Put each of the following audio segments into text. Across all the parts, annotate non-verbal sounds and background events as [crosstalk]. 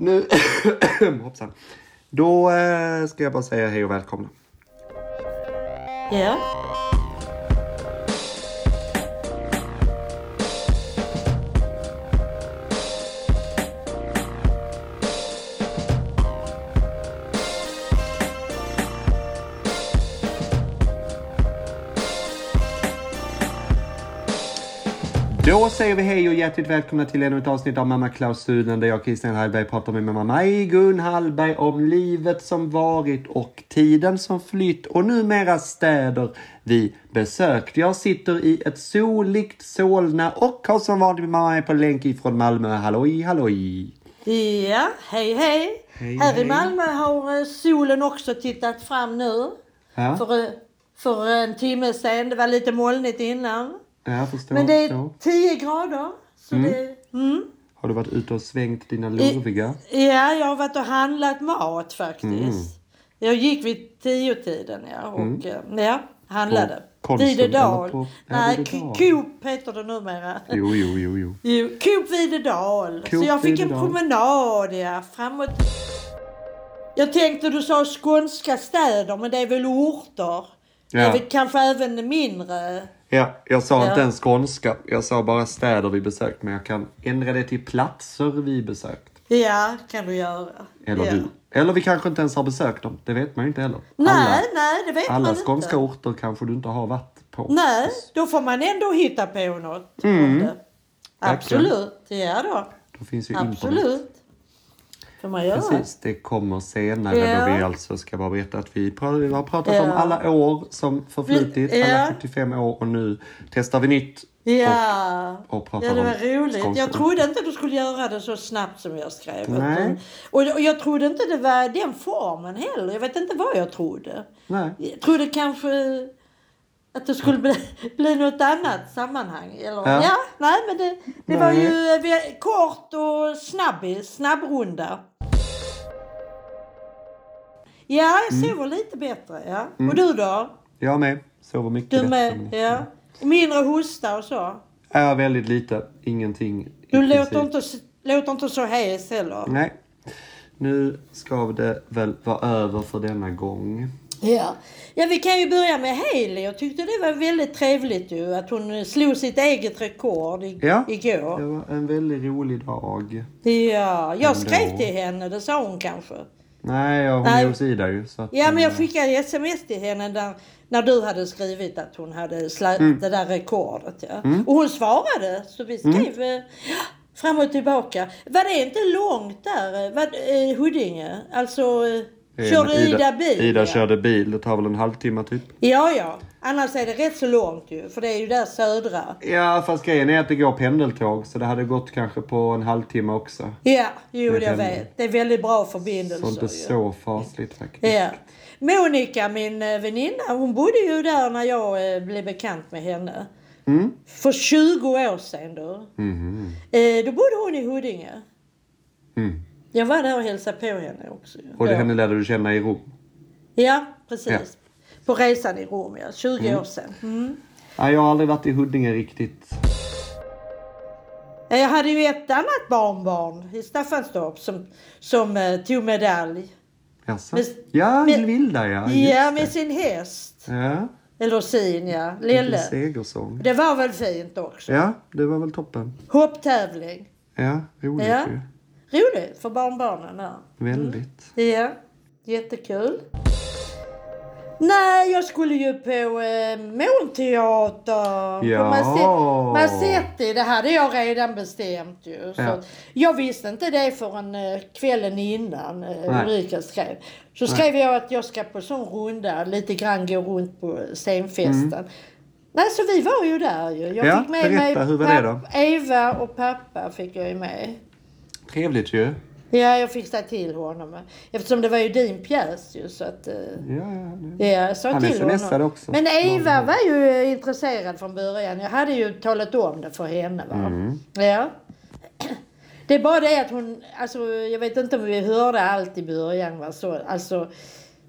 Nu, [coughs] hoppsan. Då eh, ska jag bara säga hej och välkomna. Ja. Då säger vi hej och hjärtligt välkomna till ännu ett avsnitt av Mamma Klausulen där jag Christian Hallberg pratar med mamma Maj-Gun Hallberg om livet som varit och tiden som flytt och numera städer vi besökt. Jag sitter i ett soligt Solna och har som vanligt med mamma på länk ifrån Malmö. Halloj, halloj! Ja, hej hej. Hej, Här hej. i Malmö har eh, solen också tittat fram nu. Ja, För, eh, för en timme sedan. Det var lite molnigt innan. Jag förstår. Men det är förstår. 10 grader. Så det, mm. Har du varit ute och svängt dina lurviga? Ja, jag har varit och handlat mat faktiskt. Mm. Jag gick vid tio-tiden ja, och eh, ja, handlade. Konsum Videdal. på- Nej. Coop heter det numera. Jo, jo, jo, jo. Jo, Coop Videdal. Coop så jag fick Videdal. en promenad ja, framåt. Jag tänkte du sa skånska städer men det är väl orter? Det är Ja. väl kanske även mindre? Ja, jag sa Ja. inte ens skånska. Jag sa bara städer vi besökt. Men jag kan ändra det till platser vi besökt. Ja, kan du göra. Eller ja. du. Eller vi kanske inte ens har besökt dem. Det vet man ju inte heller. Nej, alla, nej, det vet alla man skånska inte. orter kanske du inte har varit på. Nej, då får man ändå hitta på något. Mm. Absolut, ja då. Då finns ju internet. Får man göra. Precis, det kommer senare Ja. då vi alltså ska bara berätta att vi har pratat Ja. om alla år som förflutit, Ja. alla 75 år och nu testar vi nytt. Ja. och pratar ja, det var roligt. skånska. Jag trodde inte du skulle göra det så snabbt som jag skrev. Nej. Och, och jag trodde inte det var den formen heller. Jag vet inte vad jag trodde. Nej. Jag trodde kanske att det skulle bli, [laughs] bli något annat sammanhang. Eller, Ja. ja. nej men det, det var ju eh, kort och snabbis, snabbrunda. Ja, jag Mm. sover lite bättre. Ja. Och du då? Jag med. Sover mycket Du bättre med? ni. Ja. Mindre hosta och så? Ja, väldigt lite. Ingenting. Du låter inte, låter inte så hes heller. Nej. Nu ska det väl vara över för denna gång. Ja. ja, vi kan ju börja med Hailey. Jag tyckte det var väldigt trevligt ju att hon slog sitt eget rekord i, Ja. igår. Det var en väldigt rolig dag. Ja, jag skrev Ändå. till henne, det sa hon kanske. Nej, ja, hon Nej. är hos Ida ju. Så att, Ja, men jag eh, skickade sms till henne där, när du hade skrivit att hon hade slagit Mm. det där rekordet. Ja. Och hon svarade, så vi skrev Mm. eh, fram och tillbaka. Var det inte långt där, eh, eh, Huddinge? Alltså, körde Ida, Ida bil? Ida ja. körde bil. Det tar väl en halvtimme typ. Ja, ja. Annars är det rätt så långt ju, för det är ju där södra. Ja, fast grejen är att det går pendeltåg. Så det hade gått kanske på en halvtimme också. Ja, jo jag pendeln. vet. Det är väldigt bra förbindelser Så inte så fasligt faktiskt. Ja. Monica, min eh, väninna, hon bodde ju där när jag eh, blev bekant med henne. Mm. För 20 år sedan då. Eh, då bodde hon i Huddinge. Mm. Jag var där och hälsade på henne också. Och det henne lärde du känna i Rom. Ja, precis. Ja. På resan i Rom, ja. 20 år sedan. Mm. Nej, jag har aldrig varit i Huddinge riktigt. Ja, Jag hade ju ett annat barnbarn i Staffanstorp som, som eh, tog medalj. Jaså? Men- ja, men- Vilda ja. Ja, det. med sin häst. Ja, Eller sin, ja. Lille. segersång. Det var väl fint också. Ja, det var väl toppen. Hopptävling. Ja, roligt Ja. ju. Roligt för barnbarnen där. Väldigt. Ja, jättekul. Nej, jag skulle ju på eh, månteater. Ja. På Masse- Massetti. Det hade jag redan bestämt ju. Så Ja. Jag visste inte det förrän eh, kvällen innan eh, Nej. Ulrika skrev. Så skrev jag att jag ska på sån runda, lite grann gå runt på scenfesten. Nej, så vi var ju där ju. Jag Mm. Ja, fick med berätta, mig hur var det papp- Eva och pappa fick jag ju med. Trevligt ju. Ja, jag fick säga till honom. Eftersom det var ju din pjäs ju så att... eh, Ja, ja, det- Ja, jag sa Han till honom. också. Men Eva var ju intresserad från början. Jag hade ju talat om det för henne. Va? Mm. Ja. [clears throat] Det är bara det att hon, alltså jag vet inte om vi hörde allt i början. Va? Så, alltså,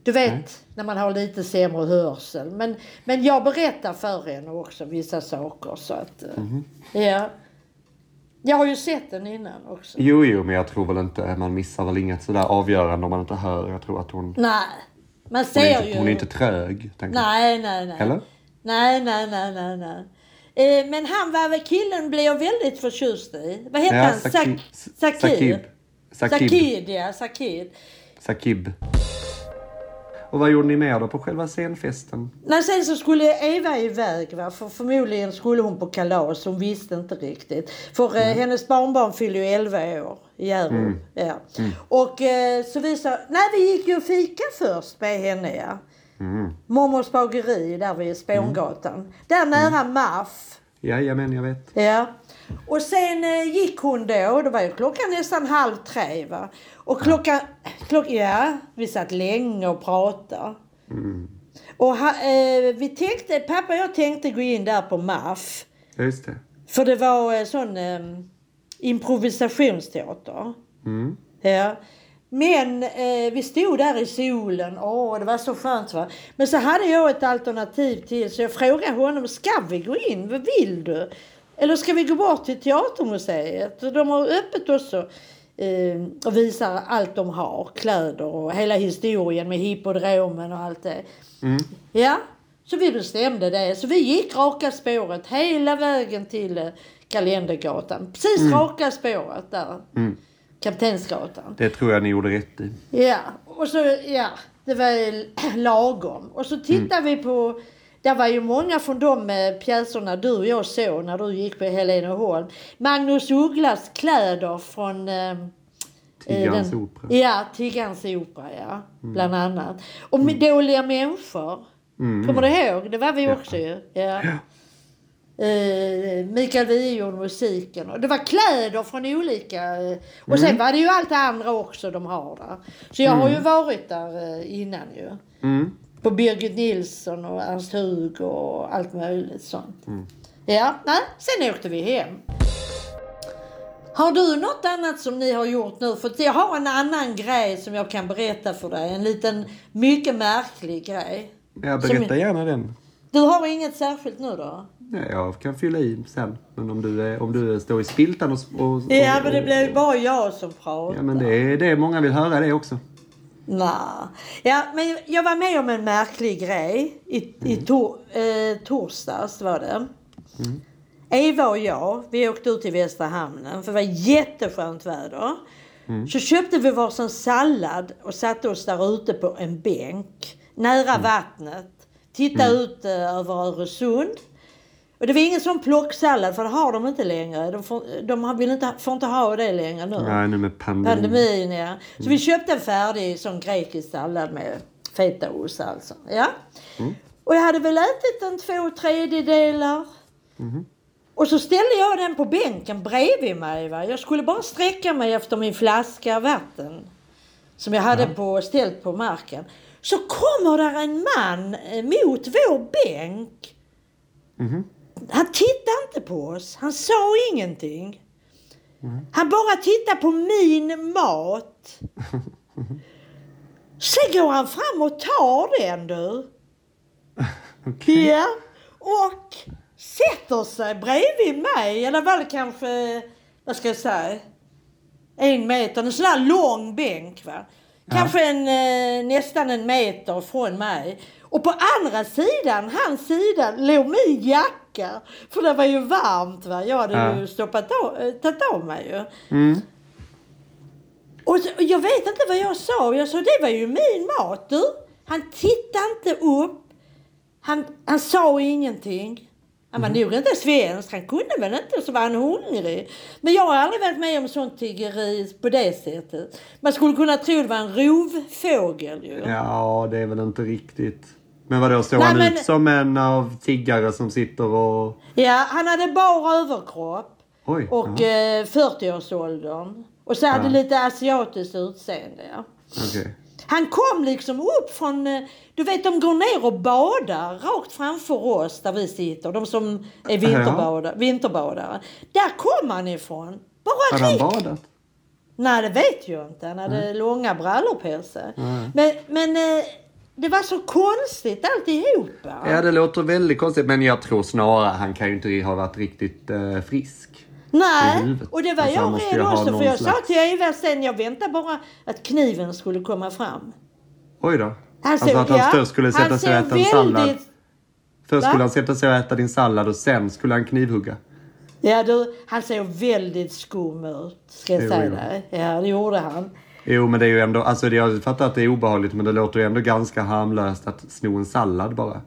du vet när man har lite sämre hörsel. Men, men jag berättar för henne också vissa saker. Så att, Mhm. ja. Jag har ju sett den innan också. Jo, jo, men jag tror väl inte, man missar väl inget sådär avgörande om man inte hör. Jag tror att hon, Nej, man hon, är, ser inte, ju... hon är inte trög. Nej, nej, nej. Eller? Nej, nej, nej, nej, nej. Eh, men han var väl, killen blev jag väldigt förtjust i. Vad hette Ja, han? Sak-? Sakib. Sakib. Sakid, ja. Sakid. Sakib. Och vad gjorde ni mer då på själva scenfesten? Nej, sen så skulle Eva iväg, va? för förmodligen skulle hon på kalas. Hon visste inte riktigt. För eh, hennes barnbarn fyller ju 11 år i Hjärup. Ja. Och eh, så vi sa, nej vi gick ju och fika först med henne ja. Mm. Mormors bageri där vid Spångatan. Där nära MAF. Jajamän, jag vet. Ja. Och sen eh, gick hon då, då var ju klockan nästan halv tre va. Och klockan, klock, ja, vi satt länge och pratade. Och ha, eh, vi tänkte, pappa och jag tänkte gå in där på MAF. Just det. För det var eh, sån eh, improvisationsteater. Mm. Ja. Men eh, vi stod där i solen. Åh, det var så skönt va. Men så hade jag ett alternativ till så jag frågade honom, ska vi gå in? Vad vill du? Eller ska vi gå bort till Teatermuseet? De har öppet också eh, och visar allt de har. Kläder och hela historien med hippodromen och allt det. Ja, så vi bestämde det. Så vi gick raka spåret hela vägen till eh, Kalendergatan. Precis raka spåret där. Kaptensgatan. Det tror jag ni gjorde rätt i. Ja, och så, ja, det var [clears throat] lagom. Och så tittade vi på, det var ju många från de eh, pjäserna du och jag såg när du gick på Heleneholm. Magnus Ugglas kläder från eh, Tiggarens den- opera. Ja, Tiggarens opera, ja. Bland annat. Och med dåliga människor. Mm. Kommer du ihåg? Det var vi också ju. Ja. Eh, Mikael Wiehe gjorde musiken. Och det var kläder från olika... eh, Och sen var det ju allt det andra också de har där. Så jag har ju varit där eh, innan ju. Mm. På Birgit Nilsson och Ernst Hug och allt möjligt sånt. Ja, nej, sen åkte vi hem. Har du något annat som ni har gjort nu? För jag har en annan grej som jag kan berätta för dig. En liten mycket märklig grej. Jag Som- berättar gärna den. Du har inget särskilt nu då? Ja, jag kan fylla i sen. Men om du, är, om du står i spiltan och... och, och Ja, men det blir ju bara jag som pratar. Ja, men det är det många vill höra det också. Nej. Ja, men jag var med om en märklig grej i, i tor, eh, torsdags var det. Eva och jag, vi åkte ut till Västra hamnen för det var jätteskönt väder. Så köpte vi varsin sallad och satte oss där ute på en bänk nära vattnet. Tittade ut eh, över Öresund. Och det var ingen sån plocksallad för det har de inte längre. De får, de vill inte, får inte ha det längre nu. Nej, nu med pandemin. Pandemin, ja. Så vi köpte en färdig sån grekisk sallad med fetaost alltså. Ja. Och jag hade väl ätit en två tredjedelar. Och så ställde jag den på bänken bredvid mig. Va? Jag skulle bara sträcka mig efter min flaska vatten. Som jag hade på, ställt på marken. Så kommer där en man eh, mot vår bänk. Han tittade inte på oss. Han sa ingenting. Han bara tittar på min mat. [laughs] Sen går han fram och tar den du. [laughs] Okej. Ja. Och sätter sig bredvid mig. Eller det kanske, vad ska jag säga, en meter. En sån här lång bänk va. Kanske en, eh, nästan en meter från mig. Och på andra sidan, hans sida, låg min jacka. För det var ju varmt va. Jag hade Ja. ju stoppat av, eh, tagit av mig ju. Mm. Och så, och jag vet inte vad jag sa. Jag sa det var ju min mat du. Han tittade inte upp. Han, han sa ingenting. Han var nog inte svensk. Han kunde väl inte så var han hungrig. Men jag har aldrig varit med om sånt tiggeri på det sättet. Man skulle kunna tro det var en rovfågel ju. Ja, det är väl inte riktigt. Men vadå, står Nej, han men- ut som en av tiggare som sitter och... Ja, han hade bara överkropp. Oj. Och eh, 40-årsåldern. Och så hade Ja. lite asiatiskt utseende. Ja. Okej. Han kom liksom upp från, eh, du vet de går ner och badar rakt framför oss där vi sitter. De som är vinterbadare. vinterbadare. Där kom han ifrån. Bara Hade han badat? Nej det vet jag inte. Han hade långa brallor på sig. Men, men eh, det var så konstigt alltihopa. Ja, det låter väldigt konstigt. Men jag tror snarare han kan ju inte ha varit riktigt eh, frisk. Nej, och det var Alltså, jag rädd också för jag sa slags- till Eva sen, jag väntade bara att kniven skulle komma fram. Oj då. Han alltså såg- att han ja, först skulle sätta sig och äta en sallad. väldigt- Först Va? skulle han sätta sig och äta din sallad och sen skulle han knivhugga. Ja du, han såg väldigt skum ut, ska jag säga dig. Ja, det gjorde han. Jo men det är ju ändå, alltså jag fattar att det är obehagligt men det låter ju ändå ganska harmlöst att sno en sallad bara.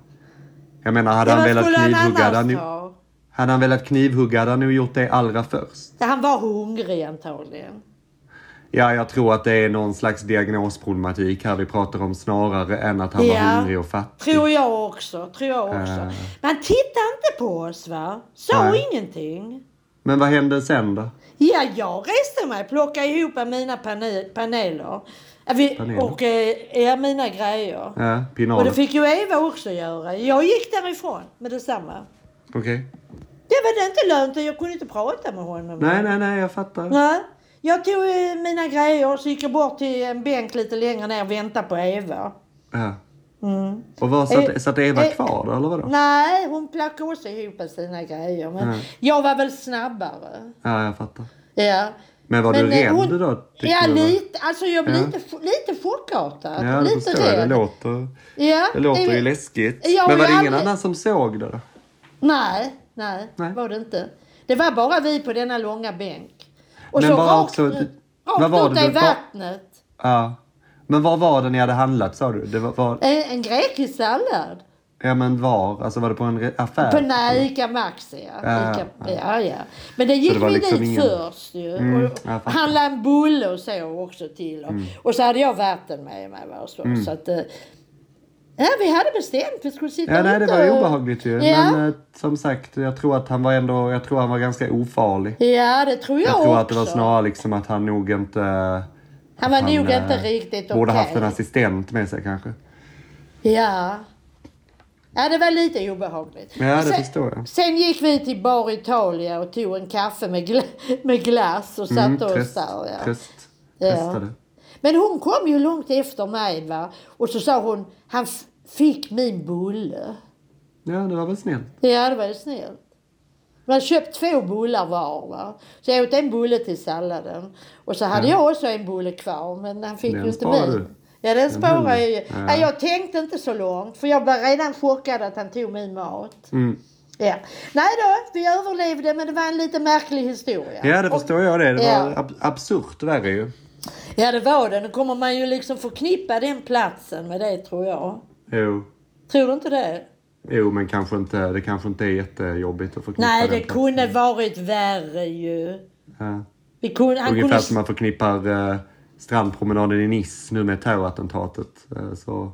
Jag menar hade Ja, han velat knivhugga hade han, ju, hade han velat knivhugga hade han nog gjort det allra först. Ja, Han var hungrig antagligen. Ja, jag tror att det är någon slags diagnosproblematik här vi pratar om snarare än att han var Ja. hungrig och fattig. Tror jag också, tror jag också. Äh. Men han tittade inte på oss va? Sa ingenting. Men vad hände sen då? Ja, jag reste mig, plockade ihop mina pane- paneler. Vi, Paneler? och eh, ja, mina grejer. Ja, Och pinaler. det fick ju Eva också göra. Jag gick därifrån med detsamma. Okej. Det var det inte lönt, jag kunde inte prata med honom. Nej, nej, nej, jag fattar. Nej. Jag tog eh, mina grejer och så gick jag bort till en bänk lite längre ner och väntade på Eva. Ja. Mm. Och vad, satt, Eh, satt Eva eh, kvar då, eller vadå? Nej, hon plockade också ihop sina grejer. Men Mm. jag var väl snabbare. Ja, jag fattar. Ja. Men var du Men, eh, rädd hon- då? Ja, du, lite. Alltså jag blev Ja. lite, lite chockartad. Ja, det lite förstår jag. Det rädd. låter, Ja, det låter eh, ju läskigt. jag Men var det ingen aldrig- annan som såg det då? Nej, nej, Nej. var det inte. Det var bara vi på denna långa bänk. Och Men så bara rakt, också- rakt var ut i du- vattnet. Ja. Men var var det ni hade handlat sa du? Det var, var, En, en grekisk sallad. ja men var? Alltså var det på en affär? På nej, Ica Maxi ja. Ja, Ica, ja. ja, ja. Men det gick det vi liksom dit ingen- först ju. Mm, och handlade en bulle och så också till. Och, och så hade jag vatten med mig. Och så, Mm. så att, eh, ja, vi hade bestämt vi skulle sitta Ja, nej, det var och- obehagligt ju. Ja. Men eh, som sagt, jag tror att han var ändå, jag tror han var ganska ofarlig. Ja, det tror jag, Jag tror också. att det var snarare liksom att han nog inte... Han var att nog eh, inte riktigt okej. Borde haft en assistent med sig kanske. Ja. Ja, det var lite obehagligt. Ja, det sen, förstår jag. Sen gick vi till Bar Italia och tog en kaffe med, gla med glass och satte Mm, oss tröst, där. Ja. tröst, Ja. Men hon kom ju långt efter mig va. Och så sa hon, han fick min bulle. Ja, det var väl snällt. Ja, det var ju snällt. Man hade köpt två bullar var va. Så jag åt en bulle till salladen. Och så hade Ja. jag också en bulle kvar men han fick Den ju inte du. Ja den sparar jag ju. Ja. Ja. Jag tänkte inte så långt för jag var redan chockad att han tog min mat. Mm. Ja. Nej då, vi överlevde men det var en lite märklig historia. Ja, det Och- förstår jag det. Det var Ja. ab- absurt värre ju. Ja det var det. Nu kommer man ju liksom förknippa den platsen med det tror jag. Jo. Tror du inte det? Jo, men kanske inte, det kanske inte är jättejobbigt att förknippa Nej det platsen. kunde varit värre ju. Ja. Vi kunde, han Ungefär kunde... som man förknippar eh, strandpromenaden i Nice nu med terrorattentatet. Eh, så.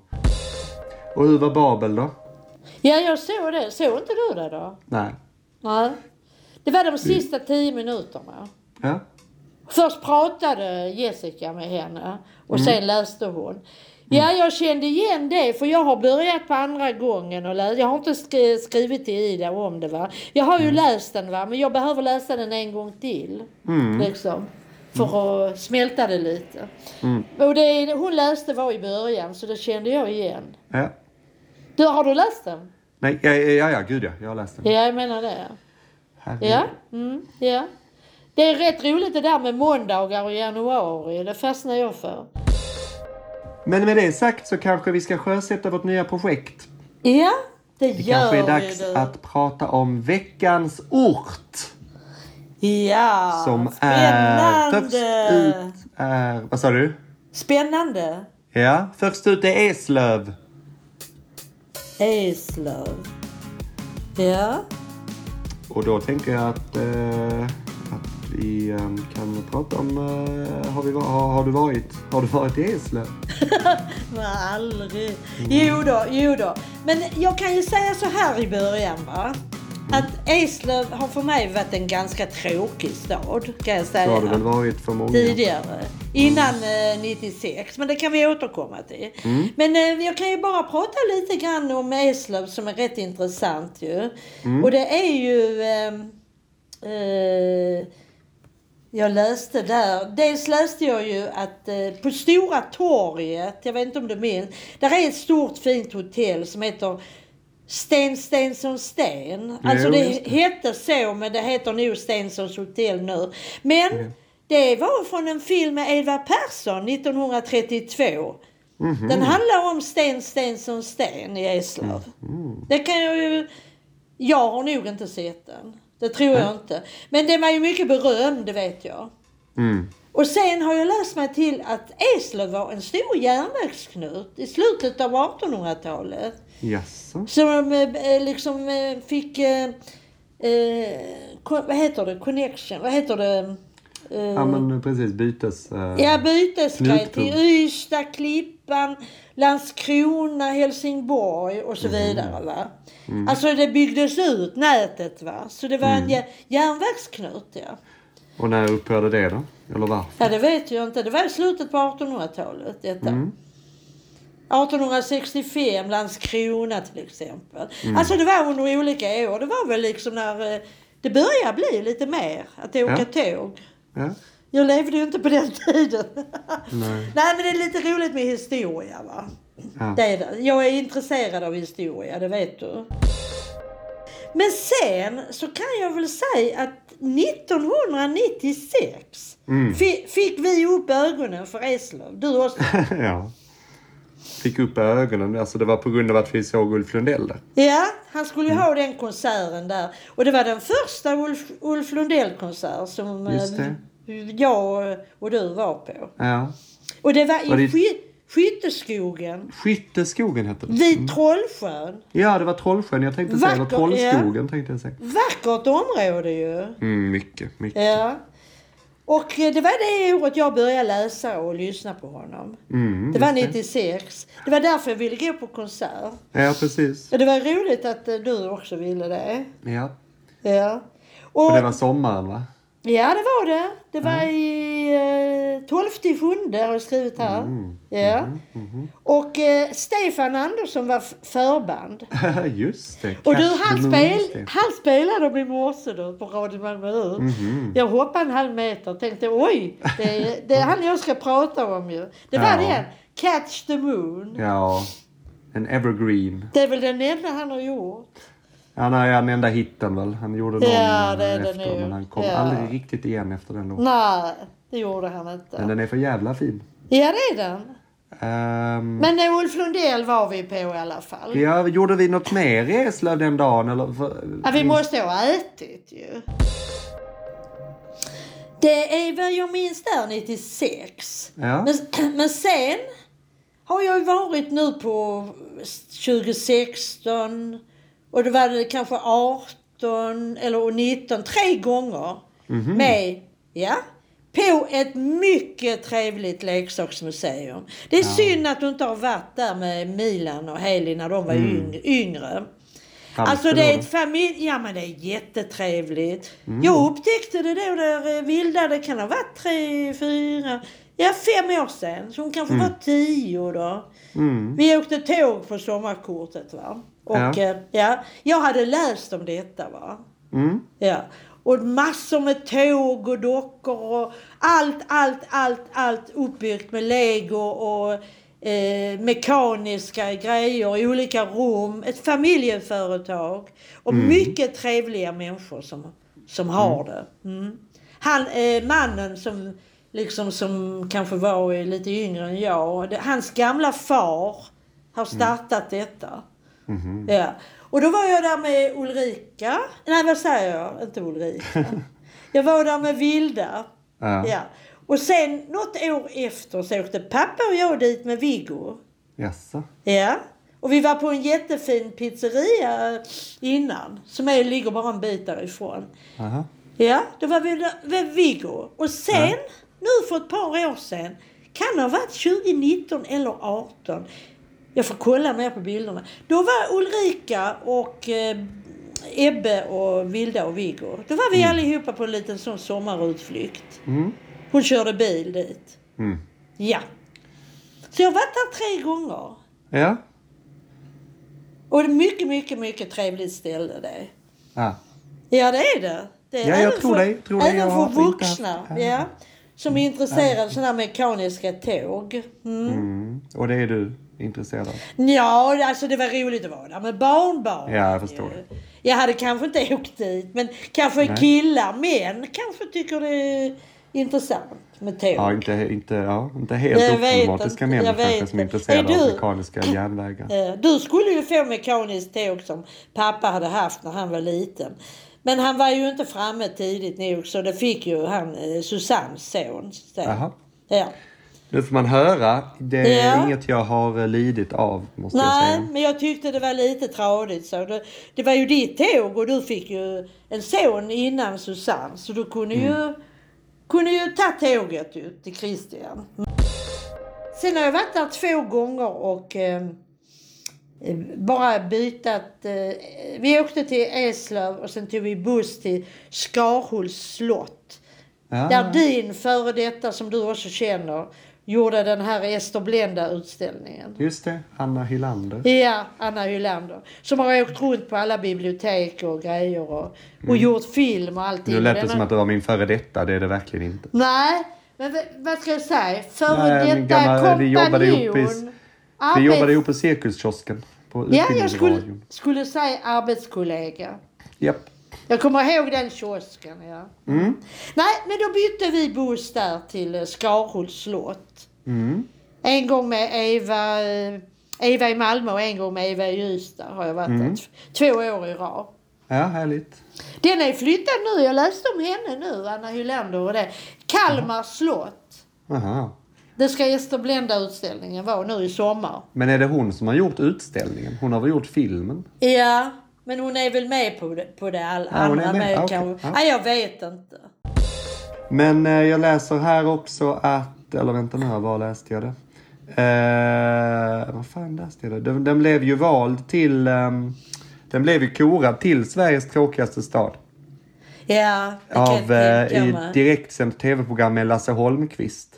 Och hur var Babel då? Ja jag såg det. Såg inte du det då? Nej. Nej. Det var de sista tio minuterna. Ja. Först pratade Jessica med henne och Mm. sen läste hon. Ja, jag kände igen det för jag har börjat på andra gången och läst. Jag har inte sk- skrivit till Ida om det va. Jag har ju Mm. läst den va, men jag behöver läsa den en gång till. Mm. Liksom. För att smälta det lite. Mm. Och det hon läste var i början så det kände jag igen. ja. Du, har du läst den? Nej, ja, ja, ja, gud ja. Jag har läst den. Ja, jag menar det. Herregud. Ja, mm, ja. Det är rätt roligt det där med måndagar och januari. Det fastnar jag för. Men med det sagt så kanske vi ska sjösätta vårt nya projekt. Ja, det, Det gör kanske är dags du. att prata om veckans ort. Ja, Som är spännande. först ut är... Vad sa du? Spännande. Ja, först ut är Eslöv. Eslöv. Ja. Och då tänker jag att, eh, att vi eh, kan prata om... Eh, har, vi, har, du varit, har du varit i Eslöv? [laughs] Men aldrig. Jo då, jo då. Men jag kan ju säga så här i början va. Att Eslöv har för mig varit en ganska tråkig stad kan jag säga. Så har du väl varit för många? tidigare. Innan eh, 96. Men det kan vi återkomma till. Mm. Men eh, jag kan ju bara prata lite grann om Eslöv som är rätt intressant ju. Mm. Och det är ju... ehm, eh, jag läste där. Dels läste jag ju att eh, på Stora torget, jag vet inte om du minns, där är ett stort fint hotell som heter Sten Stensson Sten. Alltså Jo, det, det. hette så men det heter nog Stensons hotell nu. Men det var från en film med Edvard Persson 1932. Mhm. Den handlar om Sten Stensson Sten i Eslöv. Mm. Det kan jag ju... Jag har nog inte sett den. Det tror jag inte. Men den var ju mycket berömd, det vet jag. Mm. Och sen har jag läst mig till att Eslöv var en stor järnvägsknut i slutet av 1800-talet. Jaså? Som eh, liksom eh, fick, eh, eh, vad heter det, connection, vad heter det? Eh, Ja men precis, bytes... eh, Ja, bytesgrej till. Ystad, Klippan, Landskrona, Helsingborg och så Mm. vidare. Va? Alltså det byggdes ut nätet va. Så det var Mm. en jä- järnvägsknut ja. Och när upphörde det då? Eller varför? Ja det vet jag inte. Det var i slutet på 1800-talet detta. Mm. 1865 Landskrona till exempel. Mm. Alltså det var under olika år. Det var väl liksom när eh, det började bli lite mer att åka Ja. tåg. Ja? Jag levde ju inte på den tiden. Nej. [laughs] Nej men det är lite roligt med historia va. Ja. Det är det. Jag är intresserad av historia, det vet du. Men sen så kan jag väl säga att 1996 Mm. fi- fick vi upp ögonen för Eslöv. Du också. [laughs] ja. Fick upp ögonen, alltså det var på grund av att vi såg Ulf Lundell där. Ja, han skulle ju ha den konserten där. Och det var den första Ulf, Ulf Lundell-konsert som eh, Just det. Jag och du var på. Ja. Och det var i Var det- sky, Skytteskogen Skytteskogen hette det. vid Trollsjön. Ja, det var Trollsjön jag tänkte säga. Eller Trollskogen tänkte jag säga. Vackert område ju. Mm, mycket, mycket. Ja. Och eh, det var det året jag började läsa och lyssna på honom. Mm, Det var just 96. Det var därför jag ville gå på konsert. Ja, precis. Och det var roligt att eh, du också ville det. Ja. Ja. Och, Och det var sommaren va? Ja, det var det. Det var i eh, 12 sjunde har jag skrivit här. Mm. Ja. Och eh, Stefan Andersson var förband. [laughs] just det. Och du, han, spel, han spelade dem i morse då på Radio Malmö Mhm. Jag hoppade en halv meter och tänkte oj, det det är [laughs] han jag ska prata om ju. Det var Ja. det. Catch the Moon. Ja. En evergreen. Det är väl den enda han har gjort. Han är den enda hitten väl. Han gjorde någon Ja, det är det efter nog. men han kom Ja. aldrig riktigt igen efter den låten. Nej, det gjorde han Men inte. den är för jävla fin. Ja, det är den. Um, Men eh, Ulf Lundell var vi på i alla fall. ja, gjorde vi något mer i Eslöv den dagen? Eller? Ja, vi måste ha ätit ju. Det är vad jag minns där 96. Ja. Men, [clears throat] men sen har jag ju varit nu på 2016 och det var det kanske 18 eller 19, tre gånger Mhm. med, ja, på ett mycket trevligt leksaksmuseum. Det är synd att du inte har varit där med Milan och Heli när de var Mm. yng- yngre. Halmstad Alltså det är då? ett familj... Ja men det är jättetrevligt. Mm. Jag upptäckte det då där eh, Vilda, det kan ha varit tre, fyra, ja fem år sedan. Så hon kanske var tio då. Mm. Vi åkte tåg på sommarkortet va. Och Ja. ja. ja, jag hade läst om detta va. Mm. Ja. Och massor med tåg och dockor och allt, allt, allt, allt uppbyggt med lego och eh, mekaniska grejer i olika rum. Ett familjeföretag. Och mycket trevliga människor som, som har det. Mm. Han, eh, mannen som liksom som kanske var lite yngre än jag. Hans gamla far har startat detta. Mhm. Ja. Och då var jag där med Ulrika. Nej, vad säger jag? Inte Ulrika. [laughs] Jag var där med Vilda. Ja. Ja. Och sen något år efter så åkte pappa och jag dit med Viggo. Jaså? Ja. Och vi var på en jättefin pizzeria innan. Som är, ligger bara en bit därifrån. Aha. Ja, då var vi där med Viggo. Och sen, nu för ett par år sedan, kan ha varit 2019 eller 18. Jag får kolla mer på bilderna. Då var Ulrika och eh, Ebbe och Vilda och Viggo. Då var vi allihopa på en liten sån sommarutflykt. Mm. Hon körde bil dit. Mm. Ja. Så jag har varit där tre gånger. Ja. Och det är mycket, mycket, mycket trevligt ställe det. Ah. Ja, det är det. det är Ja, jag tror för, tror. Även Jag för vuxna. Ja, ja. som är intresserade av sådana här mekaniska tåg. Mm. Mm. Och det är du? Intresserad av? Ja, alltså det var roligt att vara där med barnbarn. Ja, jag förstår det. Jag hade kanske inte [laughs] åkt dit, men kanske Nej. killar, män kanske tycker det är intressant med tåg. Ja, inte, inte, ja, inte helt oproblematiska män kanske som är intresserade Är av du- mekaniska järnvägar. Eh, Du skulle ju få mekaniskt tåg som pappa hade haft när han var liten. Men han var ju inte framme tidigt nog så det fick ju han eh, Susannes son. Så. Ja. Nu får man höra. Det är Ja. inget jag har eh, lidit av, måste jag Nej, säga. men jag tyckte det var lite tradigt så. Det, det var ju ditt tåg och du fick ju en son innan Susanne så du kunde Mm. ju, kunde ju ta tåget ju till Christian. Sen har jag varit där två gånger och eh, eh, bara bytat. Eh, vi åkte till Eslöv och sen tog vi buss till Skarhults slott. Ja. Där din före detta, som du också känner, gjorde den här Ester Blenda-utställningen. Just det, Anna Hylander. Ja, Anna Hylander. Som har åkt runt på alla bibliotek och grejer och, och gjort film och allting. Nu lät det som att det var min före detta, det är det verkligen inte. Nej, men vad ska jag säga? Före detta gamla- vi jobbade ihop i- kompanjon. Vi arbets- jobbade ihop på Cirkuskiosken på Ja, jag skulle, skulle säga arbetskollega. Japp. Jag kommer ihåg den kiosken, ja. Mm. Nej, men då bytte vi buss där till eh, Skarhults slott. Mm. En gång med Eva, eh, Eva i Malmö och en gång med Eva i Ystad har jag varit Mm. där. Två år i rad. Ja, härligt. Den är flyttad nu. Jag läste om henne nu, Anna Hylander och det. Kalmar slott. Aha. Det ska Ester Blenda-utställningen vara nu i sommar. Men är det hon som har gjort utställningen? Hon har väl gjort filmen? Ja, men hon är väl med på det, på det all, Ja, andra med. med, okej. kanske. Ja. Nej, jag vet inte. Men eh, jag läser här också att, eller vänta nu här, var läste jag det? Eh, vad fan läste jag det? Den, den blev ju vald till, ehm, den blev ju korad till Sveriges tråkigaste stad. Ja, det kan Av, jag eh, tänka i mig. direktsänt tv-program med Lasse Holmqvist.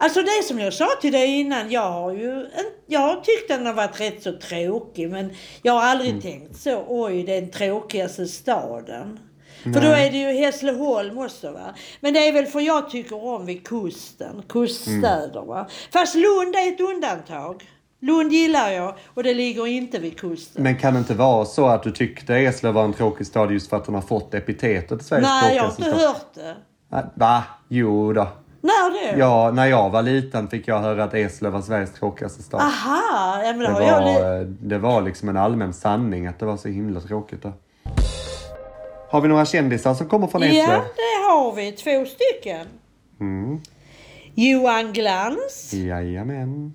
Alltså det som jag sa till dig innan, jag har ju jag har tyckt den har varit rätt så tråkig men jag har aldrig Mm. tänkt så, oj den tråkigaste staden. För då är det ju Hässleholm också va. Men det är väl för jag tycker om vid kusten, kuststäder va. Fast Lund är ett undantag. Lund gillar jag och det ligger inte vid kusten. Men kan det inte vara så att du tyckte Eslöv var en tråkig stad just för att den har fått epitetet Sveriges Nej, jag har inte stad? hört det. Nej, Va? Jo då. När då? Ja, när jag var liten fick jag höra att Eslöv var Sveriges tråkigaste stad. Aha, ja men Det har jag... var, det var liksom en allmän sanning att det var så himla tråkigt där. Har vi några kändisar som kommer från Eslöv? Ja, det har vi. Två stycken. Mm. Johan Glans. Jajamän.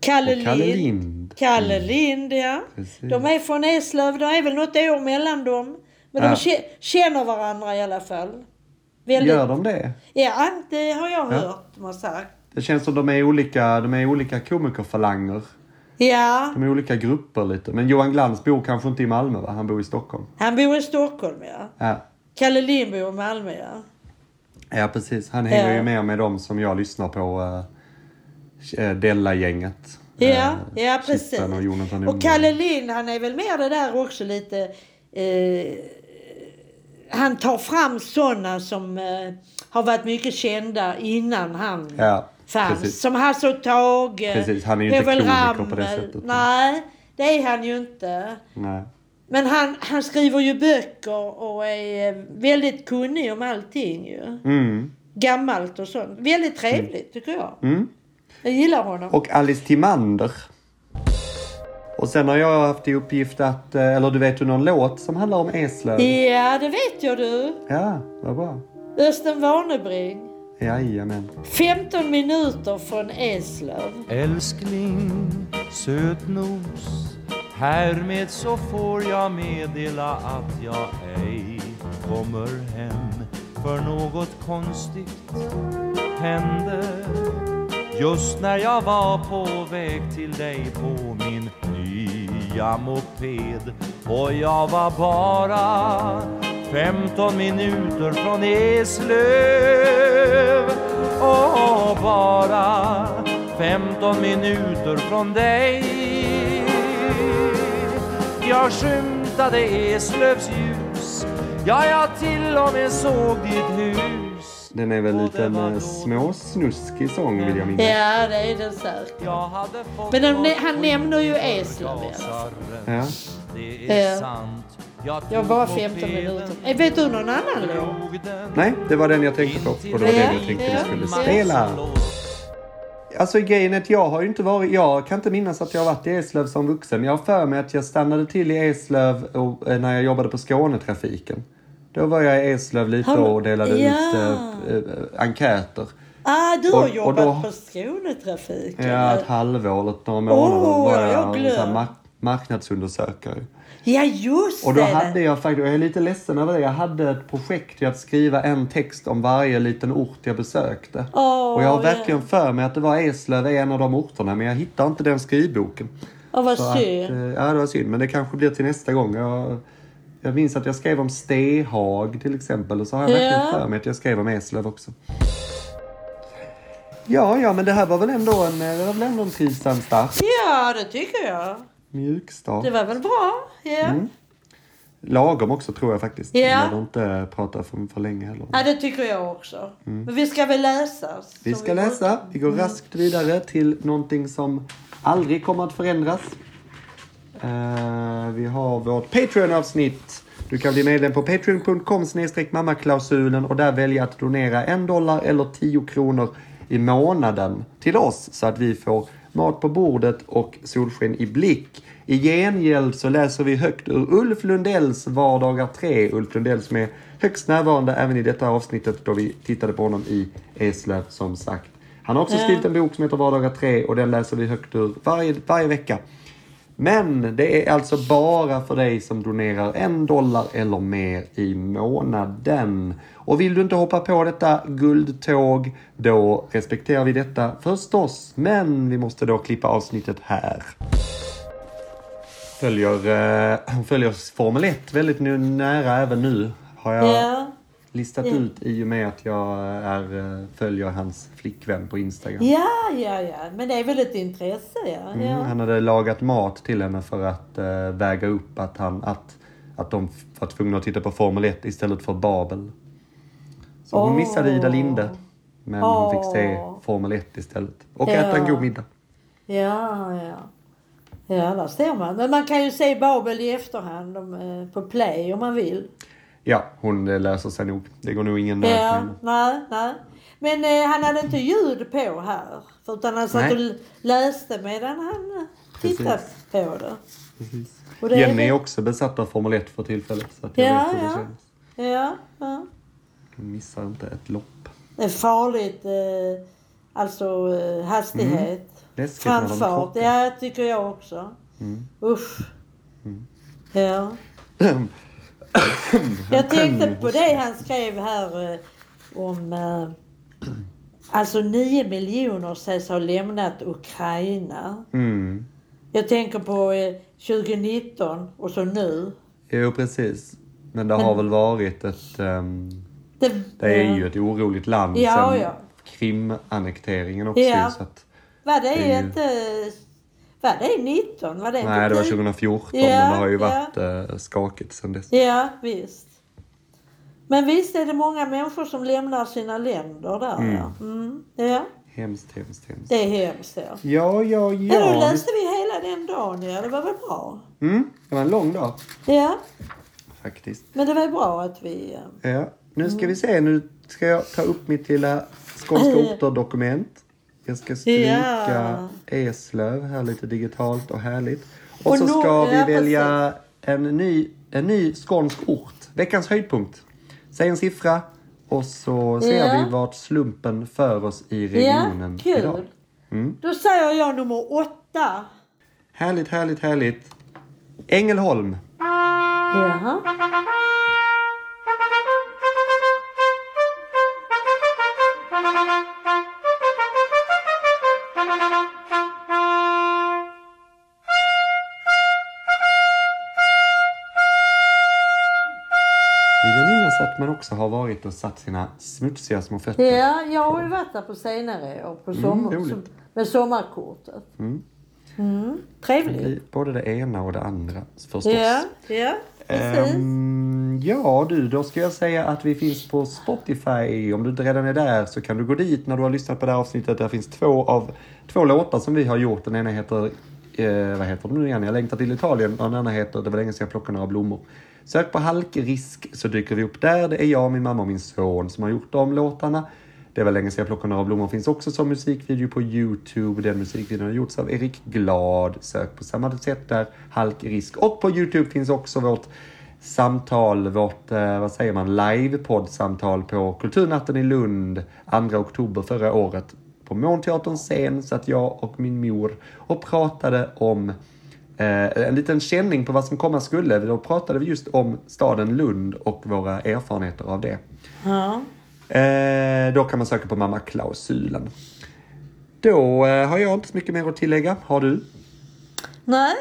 Kalle, Och Kalle Lind. Lind. Kalle Mm. Lind, ja. Precis. De är från Eslöv. Det är väl något år mellan dem. Men Ja. de kä- känner varandra i alla fall. Väldigt. Gör de det? Ja, det har jag Ja. hört. Har sagt. Det känns som de är olika, de är olika komikerfalanger. Ja, De är olika grupper lite. Men Johan Glans bor kanske inte i Malmö va? Han bor i Stockholm. han bor i Stockholm, ja. Ja, Kalle Lind bor i Malmö, ja. ja precis. Han hänger Ja. ju mer med dem som jag lyssnar på. Uh, Della-gänget. Ja, Eh, ja precis. Och Och. Kalle Lind, han är väl mer det där också lite... Eh, han tar fram sådana som eh, har varit mycket kända innan han Ja, fanns. precis. Som Hasse och Tage, Precis, han är ju inte Povel komiker på det sättet. Nej, det är han ju inte. Nej. Men han, han skriver ju böcker och är eh, väldigt kunnig om allting ju. Mm. Gammalt och sånt. Väldigt trevligt tycker jag. Mm. Jag gillar honom. Och Alice Timander. Och sen har jag haft i uppgift att, eh, eller du vet du någon låt som handlar om Eslöv? Ja, det vet jag du. Ja, vad bra. Östen Warnerbring. Jajamän. 15 minuter från Eslöv. Älskling, sötnos Härmed så får jag meddela att jag ej kommer hem För något konstigt hände Just när jag var på väg till dig på min nya moped. Och jag var bara 15 minuter från Eslöv. Och bara 15 minuter från dig. Jag skymtade Eslövs ljus. Ja, jag till och med såg ditt hus. Den är väl en liten eh, småsnuskig sång vill jag minnas. Ja, det är den säkert. Men han, han nämner ju Eslöv i alla fall. Ja. Det är Ja. sant. Jag bara 15 minuter. Eh, vet du någon annan låt? Nej, det var den jag tänkte på. Och det var Ja, den jag tänkte vi ja, skulle ja. spela. Alltså grejen är att jag har ju inte varit, jag kan inte minnas att jag har varit i Eslöv som vuxen. Jag har för mig att jag stannade till i Eslöv och, eh, när jag jobbade på Skånetrafiken. Då var jag i Eslöv lite Har och delade Ja. ut eh, enkäter. Ah, du har Och- och jobbat då- på Skånetrafiken. Ja, ett halvår eller några månader Åh, var jag jag här mark- marknadsundersökare. Ja, just Och då det. hade jag faktiskt, och jag är lite ledsen över det, jag hade ett projekt i att skriva en text om varje liten ort jag besökte. Åh, och jag har verkligen för mig att det var Eslöv är en av de orterna, men jag hittar inte den skrivboken. Ja, vad Så att, synd. eh, ja, det var synd, men det kanske blir till nästa gång. Jag, jag minns att jag skrev om Stehag till exempel, och så har jag verkligen Ja. för mig att jag skrev om Eslöv också. Ja, ja, men det här var väl ändå en, det var väl ändå en trivsam start. Ja, det tycker jag. Mjuk start. Det var väl bra? Ja. Mm. Lagom också tror jag faktiskt. Ja. Jag behöver inte prata för, för länge heller. ja, det tycker jag också. Men vi ska väl läsa? Mm. Vi ska läsa. Vi går raskt vidare till någonting som aldrig kommer att förändras. Eh, vi har vårt Patreon-avsnitt. Du kan bli medlem på patreon.com mammaklausulen och där välja att donera en dollar eller 10 kronor i månaden till oss så att vi får mat på bordet och solsken i blick. I gengäld så läser vi högt ur Ulf Lundells Vardagar 3. Ulf Lundell som är högst närvarande även i detta avsnittet då vi tittade på honom i Eslöv som sagt. Han har också skrivit en bok som heter Vardagar 3 och den läser vi högt ur varje, varje vecka. Men det är alltså bara för dig som donerar en dollar eller mer i månaden. Och vill du inte hoppa på detta guldtåg, då respekterar vi detta förstås. Men vi måste då klippa avsnittet här. Följer, eh, följer Formel 1 väldigt nära även nu. Har jag yeah listat Ja. ut i och med att jag är, eh, följer hans flickvän på Instagram. Ja, ja, ja. Men det är väl ett intresse, ja. Mm, ja. han hade lagat mat till henne för att eh, väga upp att, han, att, att de var tvungna att titta på Formel 1 istället för Babel. Så hon Åh. missade Ida Linde. Men hon fick se. Formel 1 istället. Och Ja. äta en god middag. Ja, ja. Ja, där ser man. Men man kan ju se Babel i efterhand om, eh, på play om man vill. Ja, hon eh, löser sig nog. Det går nog ingen nöd Ja, nej, nej. Men eh, han hade inte ljud på här. För utan han satt Nej. och läste medan han tittade på det. Precis. Och det Jenny är väl- också besatt av Formel 1 för tillfället. Så att jag Ja, vet hur det ja. känns. Ja, ja. Hon missar inte ett lopp. Det är farligt, eh, alltså eh, hastighet. De Framfart, ja tycker jag också. Mm. Usch. Ja. [clears throat] [laughs] Jag tänkte på det han skrev här eh, om eh, Alltså 9 miljoner sägs ha lämnat Ukraina. Mm. Jag tänker på eh, 2019 och så nu. Jo, precis. Men det har väl varit ett... ehm, Det, Det är ju ett oroligt land Ja, sen ja. Krim-annekteringen också. Ja. Så att, Var det, det är ju- inte... Var det 19? Var det nej, det var inte 2014 Ja, men det har ju ja. varit eh, skakigt sen dess. Ja, visst. Men visst är det många människor som lämnar sina länder där. Mm. Ja. Mm, ja, Hemskt, hemskt, hemskt. det är hemskt. Ja. Ja, ja, Ja, då ja. läste vi hela den dagen. Ja, det var väl bra. Mm, det var en lång dag Ja, faktiskt. men det var bra att vi... eh, Ja, nu ska vi se. Nu ska jag ta upp mitt lilla skånska [clears throat] orter-dokument. Jag ska stryka Ja. Eslöv här lite digitalt och härligt. Och, Och så ska vi ja, välja en ny, en ny skånsk ort. Veckans höjdpunkt. Säg en siffra och så ser Ja. vi vart slumpen för oss i Ja, regionen kul. idag. Mm. Då säger jag nummer åtta. Härligt, härligt, härligt. Ängelholm. Jaha. Att man också har varit och satt sina smutsiga små fötter. Ja, jag har ju varit där på senare år på sommar, roligt. som- med sommarkortet. Mm. Mm, trevligt. Både det ena och det andra förstås. Ja, ja, precis. Ehm, Ja du, då ska jag säga att vi finns på Spotify. Om du inte redan är där så kan du gå dit när du har lyssnat på det här avsnittet. Där finns två av två låtar som vi har gjort. Den ena heter, eh, vad heter den nu igen? Jag längtar till Italien. Den andra heter Det var länge sedan jag plockade några blommor. Sök på halkrisk så dyker vi upp där. Det är jag, min mamma och min son som har gjort de låtarna. Det var länge sedan jag plockade några blommor. Finns också som musikvideo på Youtube. Den musikvideon har gjorts av Erik Glad. Sök på samma sätt där, halkrisk. Och på Youtube finns också vårt samtal, vårt, eh, vad säger man, livepoddsamtal på Kulturnatten i Lund 2 oktober förra året på Månteaterns scen så att jag och min mor och pratade om eh, en liten känning på vad som komma skulle. Då pratade vi just om staden Lund och våra erfarenheter av det. Ja. Eh, då kan man söka på mamma-klausulen. Då eh, har jag inte så mycket mer att tillägga. Har du? Nej,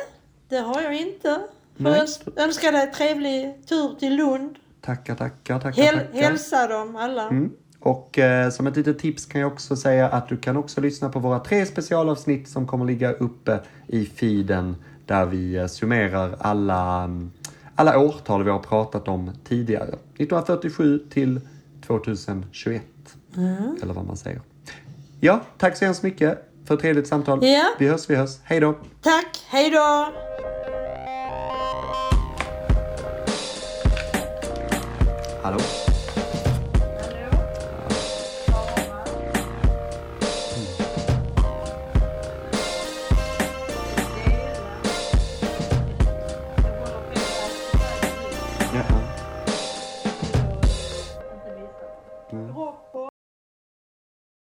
det har jag inte. Får jag önska dig trevlig tur till Lund. Tackar, tackar, tackar, Häl tackar. hälsa dem alla. Mm. Och eh, som ett litet tips kan jag också säga att du kan också lyssna på våra tre specialavsnitt som kommer ligga uppe i feeden där vi summerar alla, mm, alla årtal vi har pratat om tidigare. 1947 till 2021. Eller vad man säger. Ja, tack så hemskt mycket för ett trevligt samtal. Ja. Vi hörs, vi hörs. Hej då! Tack, hej då! Hallå?